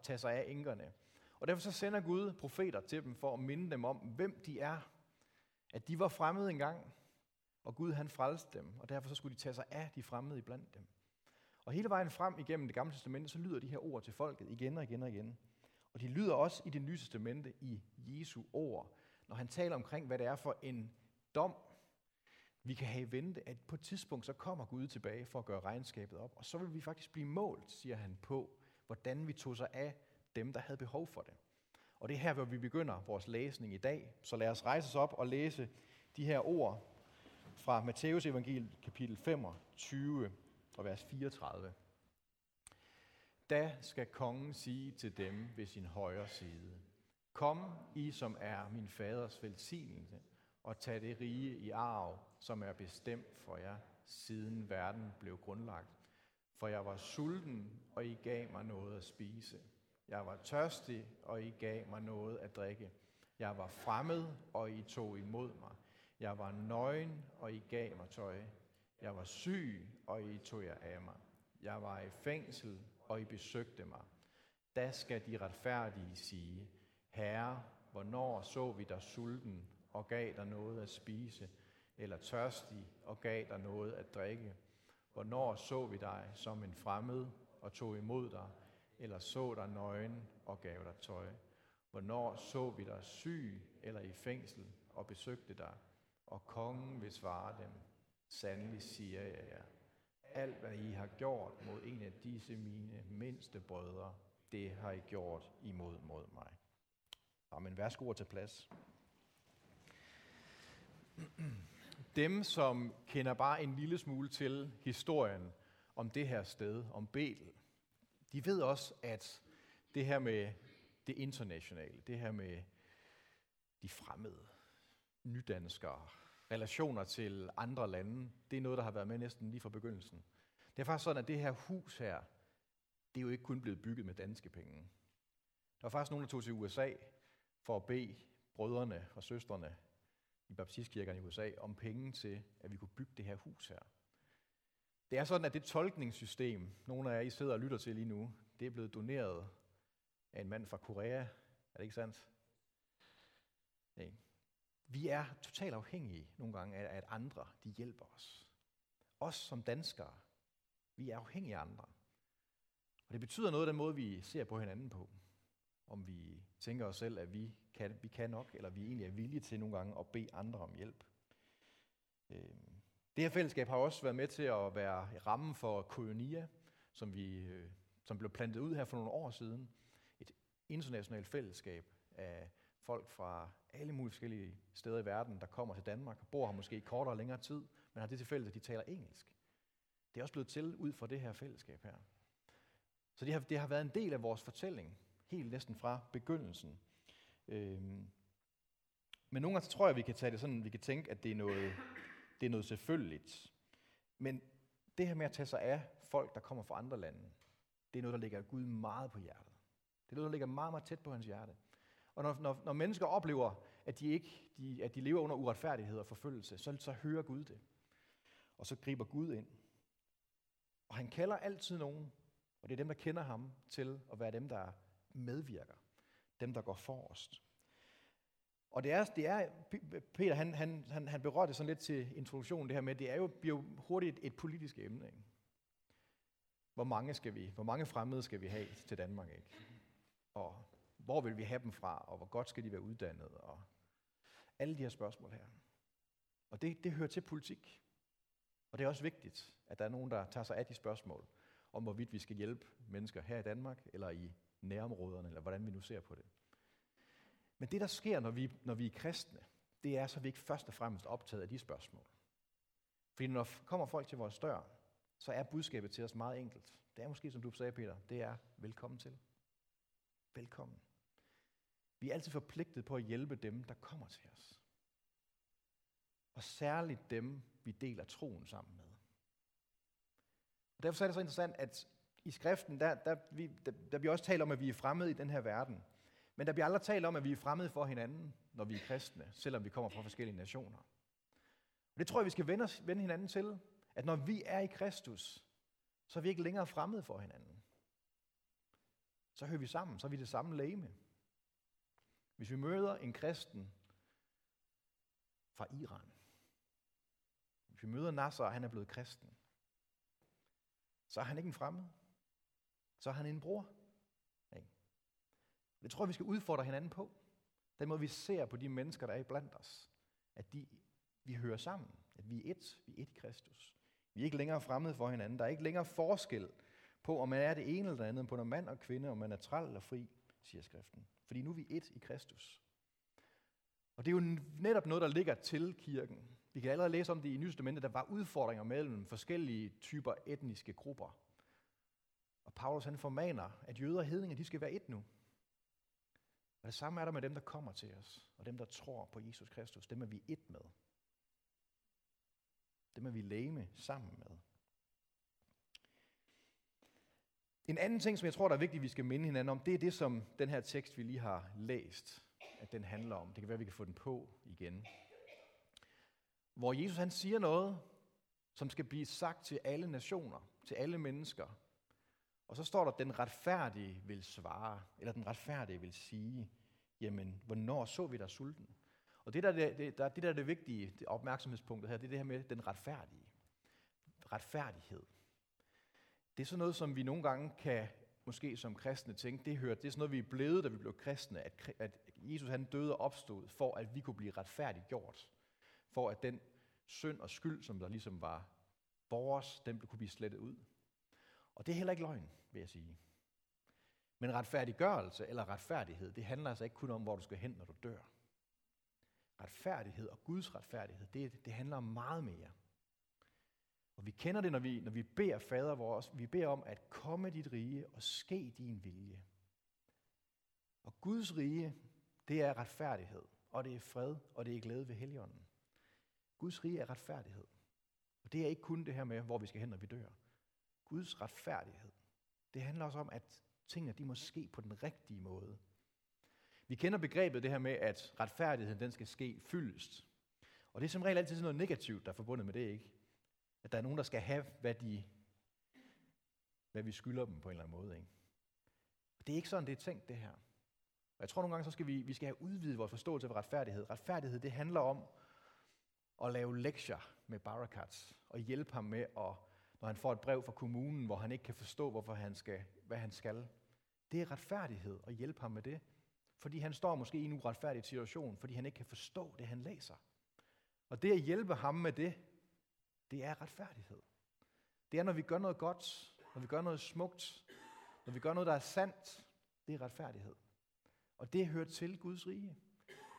at tage sig af enkerne. Og derfor så sender Gud profeter til dem for at minde dem om, hvem de er. At de var fremmede engang, og Gud han frelste dem, og derfor så skulle de tage sig af de fremmede iblandt dem. Og hele vejen frem igennem det gamle testamente, så lyder de her ord til folket igen og igen og igen. Og de lyder også i det nye testamente i Jesu ord, når han taler omkring, hvad det er for en dom, vi kan have i vente, at på et tidspunkt så kommer Gud tilbage for at gøre regnskabet op, og så vil vi faktisk blive målt, siger han på, hvordan vi tog sig af dem, der havde behov for det. Og det er her, hvor vi begynder vores læsning i dag. Så lad os rejse os op og læse de her ord fra Matteus evangel kapitel 25 og vers 34. Da skal kongen sige til dem ved sin højre side, Kom, I som er min faders velsignelse, og tag det rige i arv, som er bestemt for jer, siden verden blev grundlagt. For jeg var sulten, og I gav mig noget at spise. Jeg var tørstig, og I gav mig noget at drikke. Jeg var fremmed, og I tog imod mig. Jeg var nøgen, og I gav mig tøj. Jeg var syg, og I tog jer af mig. Jeg var i fængsel, og I besøgte mig. Da skal de retfærdige sige, Herre, hvornår så vi dig sulten og gav dig noget at spise, eller tørstig og gav dig noget at drikke? Hvornår så vi dig som en fremmed og tog imod dig, eller så dig nøgen og gav dig tøj? Hvornår så vi dig syg eller i fængsel og besøgte dig? Og kongen vil svare dem, sandelig siger jeg jer, alt hvad I har gjort mod en af disse mine mindste brødre, det har I gjort imod mod mig. Amen. Værsgo til plads. Dem, som kender bare en lille smule til historien om det her sted, om Betel, de ved også, at det her med det internationale, det her med de fremmede, nydanskere, relationer til andre lande, det er noget, der har været med næsten lige fra begyndelsen. Det er faktisk sådan, at det her hus her, det er jo ikke kun blevet bygget med danske penge. Der var faktisk nogen, der tog til USA for at bede brødrene og søstrene i baptistkirkerne i USA om penge til, at vi kunne bygge det her hus her. Det er sådan, at det tolkningssystem, nogle af jer I sidder og lytter til lige nu, det er blevet doneret af en mand fra Korea. Er det ikke sandt? Nej. Vi er totalt afhængige nogle gange af, at andre de hjælper os. Os som danskere, vi er afhængige af andre. Og det betyder noget af den måde, vi ser på hinanden på om vi tænker os selv, at vi kan, vi kan nok, eller vi egentlig er villige til nogle gange at bede andre om hjælp. Øhm, det her fællesskab har også været med til at være rammen for Koinonia, som, vi, øh, som blev plantet ud her for nogle år siden. Et internationalt fællesskab af folk fra alle mulige forskellige steder i verden, der kommer til Danmark, bor her måske i kortere og længere tid, men har det til fælles, at de taler engelsk. Det er også blevet til ud fra det her fællesskab her. Så det har, det har været en del af vores fortælling helt næsten fra begyndelsen. Øhm, men nogle gange tror jeg, vi kan tage det sådan, vi kan tænke, at det er noget, det er noget selvfølgeligt. Men det her med at tage sig af folk, der kommer fra andre lande, det er noget, der ligger Gud meget på hjertet. Det er noget, der ligger meget, meget tæt på hans hjerte. Og når, når, når mennesker oplever, at de, ikke, de, at de lever under uretfærdighed og forfølgelse, så, så hører Gud det. Og så griber Gud ind. Og han kalder altid nogen, og det er dem, der kender ham, til at være dem, der medvirker. Dem, der går forrest. Og det er, det er Peter han, han, han, han berørte sådan lidt til introduktionen, det her med, det er jo, bliver jo hurtigt et, et politisk emne. Ikke? Hvor mange skal vi, hvor mange fremmede skal vi have til Danmark? Ikke? Og hvor vil vi have dem fra, og hvor godt skal de være uddannet, og alle de her spørgsmål her. Og det, det hører til politik. Og det er også vigtigt, at der er nogen, der tager sig af de spørgsmål, om hvorvidt vi skal hjælpe mennesker her i Danmark, eller i nærområderne, eller hvordan vi nu ser på det. Men det, der sker, når vi, når vi er kristne, det er, så vi ikke først og fremmest optaget af de spørgsmål. Fordi når kommer folk til vores dør, så er budskabet til os meget enkelt. Det er måske, som du sagde, Peter, det er velkommen til. Velkommen. Vi er altid forpligtet på at hjælpe dem, der kommer til os. Og særligt dem, vi deler troen sammen med. Og derfor er det så interessant, at i skriften, der, der, vi, der, der bliver også talt om, at vi er fremmede i den her verden. Men der bliver aldrig talt om, at vi er fremmede for hinanden, når vi er kristne, selvom vi kommer fra forskellige nationer. Og det tror jeg, vi skal vende, os, vende hinanden til, at når vi er i Kristus, så er vi ikke længere fremmede for hinanden. så hører vi sammen, så er vi det samme læme. Hvis vi møder en kristen fra Iran, hvis vi møder Nasser, og han er blevet kristen, så er han ikke en fremmed. Så er han en bror. Det tror jeg, vi skal udfordre hinanden på. Den måde, vi ser på de mennesker, der er blandt os. At de, vi hører sammen. At vi er et. Vi er et i Kristus. Vi er ikke længere fremmede for hinanden. Der er ikke længere forskel på, om man er det ene eller det andet, på når mand og kvinde, om man er træl eller fri, siger skriften. Fordi nu er vi et i Kristus. Og det er jo netop noget, der ligger til kirken. Vi kan allerede læse om det i Nye der var udfordringer mellem forskellige typer etniske grupper. Og Paulus han formaner, at jøder og hedninger, de skal være et nu. Og det samme er der med dem, der kommer til os, og dem, der tror på Jesus Kristus. Dem er vi et med. Dem er vi læme sammen med. En anden ting, som jeg tror, der er vigtigt, vi skal minde hinanden om, det er det, som den her tekst, vi lige har læst, at den handler om. Det kan være, at vi kan få den på igen. Hvor Jesus han siger noget, som skal blive sagt til alle nationer, til alle mennesker. Og så står der, den retfærdige vil svare, eller den retfærdige vil sige, jamen, hvornår så vi dig sulten? Og det der, det, det, der, det der er det vigtige det opmærksomhedspunktet her, det er det her med den retfærdige. Retfærdighed. Det er sådan noget, som vi nogle gange kan, måske som kristne tænke, det, hører, det er sådan noget, vi er blevet, da vi blev kristne, at, at Jesus han døde og opstod, for at vi kunne blive retfærdigt gjort. For at den synd og skyld, som der ligesom var vores, den kunne blive slettet ud. Og det er heller ikke løgn, vil jeg sige. Men retfærdiggørelse eller retfærdighed, det handler altså ikke kun om, hvor du skal hen, når du dør. Retfærdighed og Guds retfærdighed, det, det handler om meget mere. Og vi kender det, når vi, når vi beder fader vores, vi beder om at komme dit rige og ske din vilje. Og Guds rige, det er retfærdighed, og det er fred, og det er glæde ved heligånden. Guds rige er retfærdighed. Og det er ikke kun det her med, hvor vi skal hen, når vi dør. Guds retfærdighed, det handler også om, at tingene de må ske på den rigtige måde. Vi kender begrebet det her med, at retfærdigheden den skal ske fyldest. Og det er som regel altid noget negativt, der er forbundet med det, ikke? At der er nogen, der skal have, hvad, de, hvad vi skylder dem på en eller anden måde. Ikke? Og det er ikke sådan, det er tænkt, det her. Og jeg tror nogle gange, så skal vi, vi skal have udvidet vores forståelse af retfærdighed. Retfærdighed, det handler om at lave lektier med Barakats og hjælpe ham med, at, når han får et brev fra kommunen, hvor han ikke kan forstå, hvorfor han skal, hvad han skal. Det er retfærdighed at hjælpe ham med det. Fordi han står måske i en uretfærdig situation, fordi han ikke kan forstå det, han læser. Og det at hjælpe ham med det, det er retfærdighed. Det er, når vi gør noget godt, når vi gør noget smukt, når vi gør noget, der er sandt, det er retfærdighed. Og det hører til Guds rige.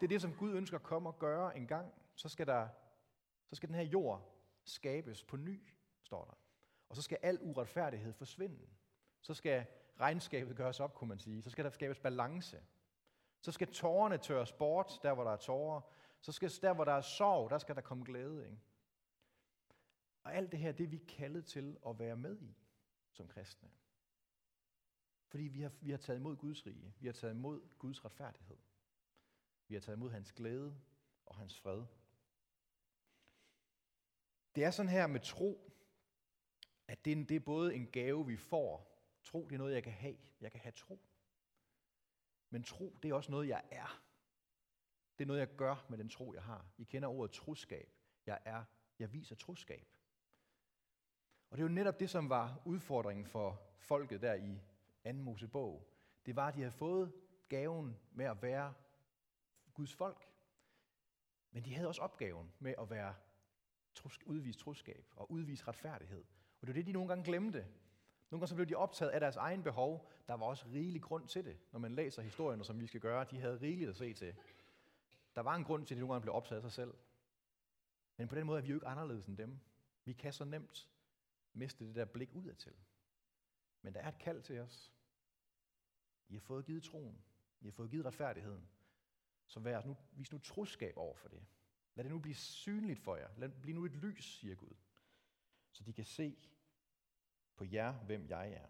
Det er det, som Gud ønsker at komme og gøre en gang. Så skal, der, så skal den her jord skabes på ny, står der. Og så skal al uretfærdighed forsvinde. Så skal regnskabet gøres op, kunne man sige. Så skal der skabes balance. Så skal tårerne tørres bort, der hvor der er tårer. Så skal der, hvor der er sorg, der skal der komme glæde. Ikke? Og alt det her, det er vi kaldet til at være med i som kristne. Fordi vi har, vi har taget imod Guds rige. Vi har taget imod Guds retfærdighed. Vi har taget imod hans glæde og hans fred. Det er sådan her med tro, at det er, det er både en gave, vi får. Tro, det er noget, jeg kan have. Jeg kan have tro. Men tro, det er også noget, jeg er. Det er noget, jeg gør med den tro, jeg har. I kender ordet troskab. Jeg er. Jeg viser troskab. Og det er jo netop det, som var udfordringen for folket der i 2. Mosebog. Det var, at de havde fået gaven med at være Guds folk. Men de havde også opgaven med at være udvise troskab og udvise retfærdighed. Og det er det, de nogle gange glemte. Nogle gange så blev de optaget af deres egen behov. Der var også rigelig grund til det, når man læser historierne, som vi skal gøre. De havde rigeligt at se til. Der var en grund til, at de nogle gange blev optaget af sig selv. Men på den måde er vi jo ikke anderledes end dem. Vi kan så nemt miste det der blik udad til. Men der er et kald til os. I har fået givet troen. I har fået givet retfærdigheden. Så vær nu, vis nu troskab over for det. Lad det nu blive synligt for jer. Lad det blive nu et lys, siger Gud. Så de kan se på jer, hvem jeg er.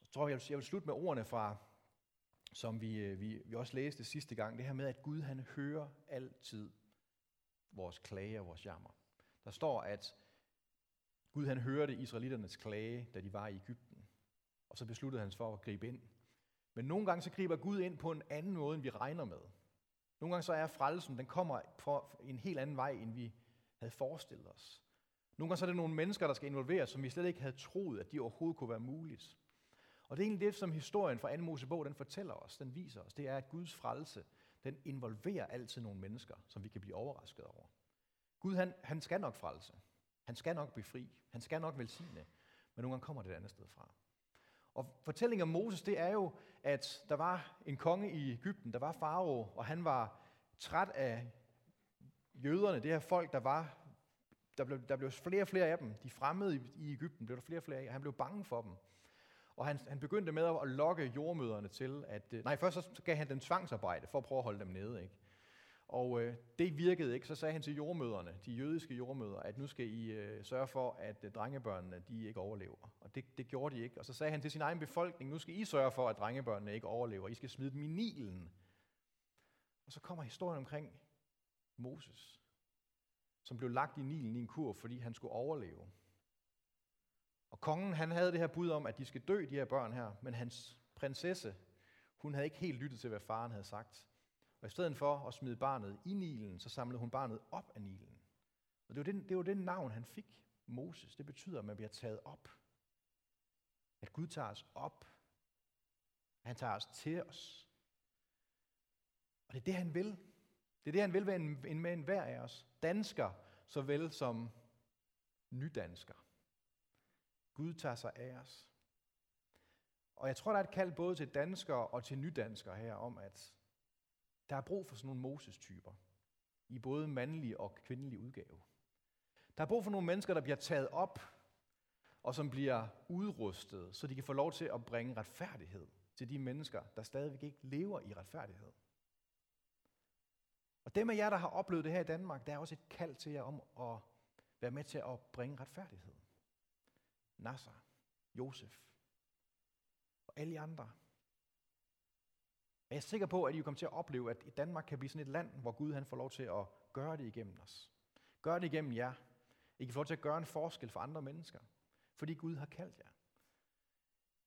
Jeg tror, jeg vil, jeg vil slutte med ordene fra som vi, øh, vi, vi også læste sidste gang, det her med, at Gud han hører altid vores klage og vores jammer. Der står, at Gud han hørte israeliternes klage, da de var i Ægypten. Og så besluttede han sig for at gribe ind. Men nogle gange så griber Gud ind på en anden måde, end vi regner med. Nogle gange så er frelsen, den kommer på en helt anden vej, end vi havde forestillet os. Nogle gange så er det nogle mennesker, der skal involveres, som vi slet ikke havde troet, at de overhovedet kunne være muligt. Og det er egentlig det, som historien fra 2. Mosebog, den fortæller os, den viser os. Det er, at Guds frelse, den involverer altid nogle mennesker, som vi kan blive overrasket over. Gud, han, han skal nok frelse. Han skal nok befri. Han skal nok velsigne. Men nogle gange kommer det et andet sted fra. Og fortællingen om Moses, det er jo, at der var en konge i Ægypten, der var farao, og han var træt af jøderne, det her folk, der var, der blev, der blev flere og flere af dem. De fremmede i i Ægypten blev der flere og flere af, og han blev bange for dem. Og han, han begyndte med at lokke jordmøderne til, at, øh, nej, først så gav han dem tvangsarbejde for at prøve at holde dem nede, ikke? Og øh, det virkede ikke. Så sagde han til jordmøderne, de jødiske jordmøder, at nu skal I øh, sørge for, at øh, drengebørnene de ikke overlever. Og det, det gjorde de ikke. Og så sagde han til sin egen befolkning, nu skal I sørge for, at drengebørnene ikke overlever. I skal smide dem i Nilen. Og så kommer historien omkring Moses, som blev lagt i Nilen i en kur, fordi han skulle overleve. Og kongen han havde det her bud om, at de skal dø, de her børn her, men hans prinsesse, hun havde ikke helt lyttet til, hvad faren havde sagt. Og i stedet for at smide barnet i Nilen, så samlede hun barnet op af Nilen. Og det var det, det, var det navn, han fik, Moses. Det betyder, at man bliver taget op. At Gud tager os op. At han tager os til os. Og det er det, han vil. Det er det, han vil med en, med en hver af os. Dansker, såvel som nydansker. Gud tager sig af os. Og jeg tror, der er et kald både til danskere og til nydanskere her om, at der er brug for sådan nogle Moses-typer i både mandlig og kvindelig udgave. Der er brug for nogle mennesker, der bliver taget op, og som bliver udrustet, så de kan få lov til at bringe retfærdighed til de mennesker, der stadigvæk ikke lever i retfærdighed. Og dem af jer, der har oplevet det her i Danmark, der er også et kald til jer om at være med til at bringe retfærdighed. Nasser, Josef og alle andre. Jeg er sikker på, at I kommer til at opleve, at Danmark kan blive sådan et land, hvor Gud han får lov til at gøre det igennem os. Gør det igennem jer. I kan få lov til at gøre en forskel for andre mennesker, fordi Gud har kaldt jer.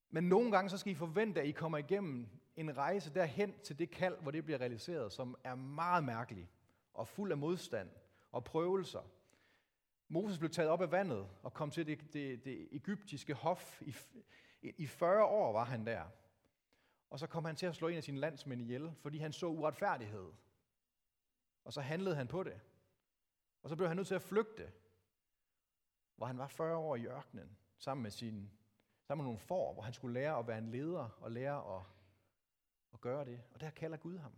Men nogle gange så skal I forvente, at I kommer igennem en rejse derhen til det kald, hvor det bliver realiseret, som er meget mærkelig og fuld af modstand og prøvelser. Moses blev taget op af vandet og kom til det, det, det egyptiske hof. I, I 40 år var han der. Og så kom han til at slå en af sine landsmænd ihjel, fordi han så uretfærdighed. Og så handlede han på det. Og så blev han nødt til at flygte, hvor han var 40 år i ørkenen, sammen med, sin, sammen med nogle får, hvor han skulle lære at være en leder og lære at, at gøre det. Og der kalder Gud ham.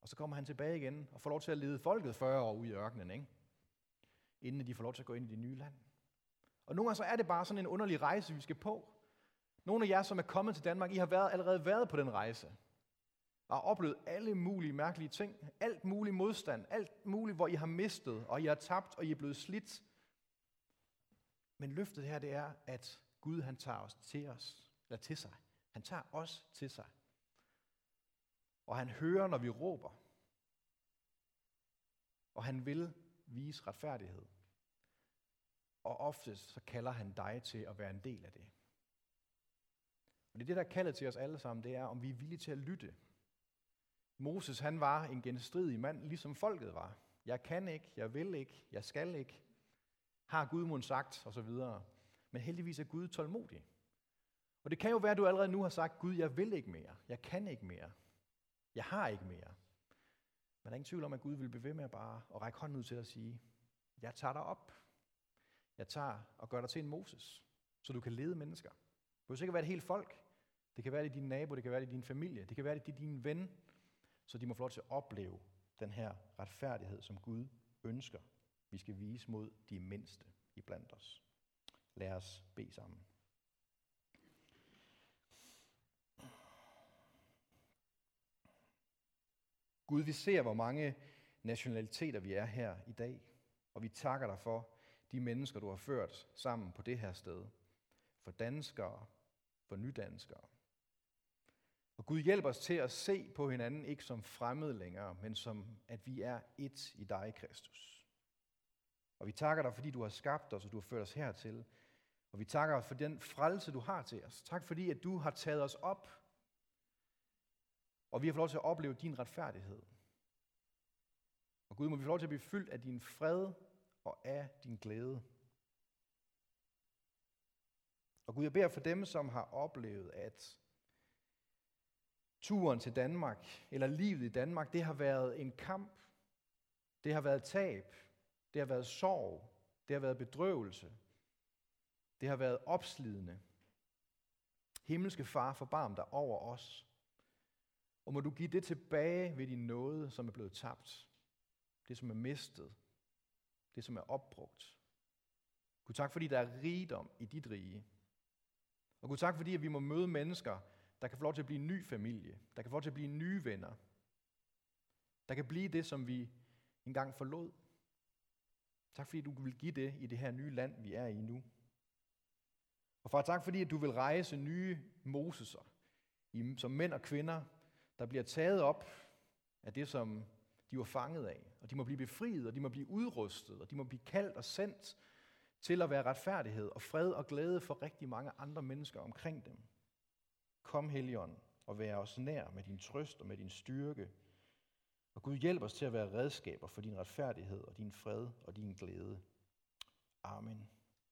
Og så kommer han tilbage igen og får lov til at lede folket 40 år ude i ørkenen, ikke? inden de får lov til at gå ind i det nye land. Og nogle gange så er det bare sådan en underlig rejse, vi skal på. Nogle af jer, som er kommet til Danmark, I har været, allerede været på den rejse. Og har oplevet alle mulige mærkelige ting. Alt mulig modstand. Alt muligt, hvor I har mistet, og I har tabt, og I er blevet slidt. Men løftet her, det er, at Gud han tager os til os, eller til sig. Han tager os til sig. Og han hører, når vi råber. Og han vil vise retfærdighed. Og oftest så kalder han dig til at være en del af det. Og det er det, der er kaldet til os alle sammen, det er, om vi er villige til at lytte. Moses, han var en genstridig mand, ligesom folket var. Jeg kan ikke, jeg vil ikke, jeg skal ikke. Har Gud mund sagt, og så videre. Men heldigvis er Gud tålmodig. Og det kan jo være, at du allerede nu har sagt, Gud, jeg vil ikke mere. Jeg kan ikke mere. Jeg har ikke mere. Men der er ingen tvivl om, at Gud vil blive ved med at bare at række hånden ud til at sige, jeg tager dig op. Jeg tager og gør dig til en Moses, så du kan lede mennesker. Det behøver ikke være et helt folk. Det kan være, det er din nabo, det kan være, det er din familie, det kan være, det er din ven, så de må få lov til at opleve den her retfærdighed, som Gud ønsker, vi skal vise mod de mindste i blandt os. Lad os bede sammen. Gud, vi ser, hvor mange nationaliteter vi er her i dag, og vi takker dig for de mennesker, du har ført sammen på det her sted. For danskere, for nydanskere. Og Gud hjælper os til at se på hinanden ikke som fremmede længere, men som at vi er et i dig, Kristus. Og vi takker dig, fordi du har skabt os, og du har ført os hertil. Og vi takker for den frelse, du har til os. Tak fordi, at du har taget os op, og vi har fået lov til at opleve din retfærdighed. Og Gud, må vi få lov til at blive fyldt af din fred og af din glæde. Og Gud, jeg beder for dem, som har oplevet, at turen til Danmark, eller livet i Danmark, det har været en kamp. Det har været tab. Det har været sorg. Det har været bedrøvelse. Det har været opslidende. Himmelske far, forbarm dig over os. Og må du give det tilbage ved din nåde, som er blevet tabt. Det, som er mistet. Det, som er opbrugt. Gud, tak fordi der er rigdom i dit rige. Og Gud, tak fordi at vi må møde mennesker, der kan få lov til at blive en ny familie. Der kan få lov til at blive nye venner. Der kan blive det, som vi engang forlod. Tak fordi du vil give det i det her nye land, vi er i nu. Og far, tak fordi at du vil rejse nye Moseser, som mænd og kvinder, der bliver taget op af det, som de var fanget af. Og de må blive befriet, og de må blive udrustet, og de må blive kaldt og sendt til at være retfærdighed og fred og glæde for rigtig mange andre mennesker omkring dem. Kom, Helligånd, og vær os nær med din trøst og med din styrke. Og Gud hjælp os til at være redskaber for din retfærdighed og din fred og din glæde. Amen.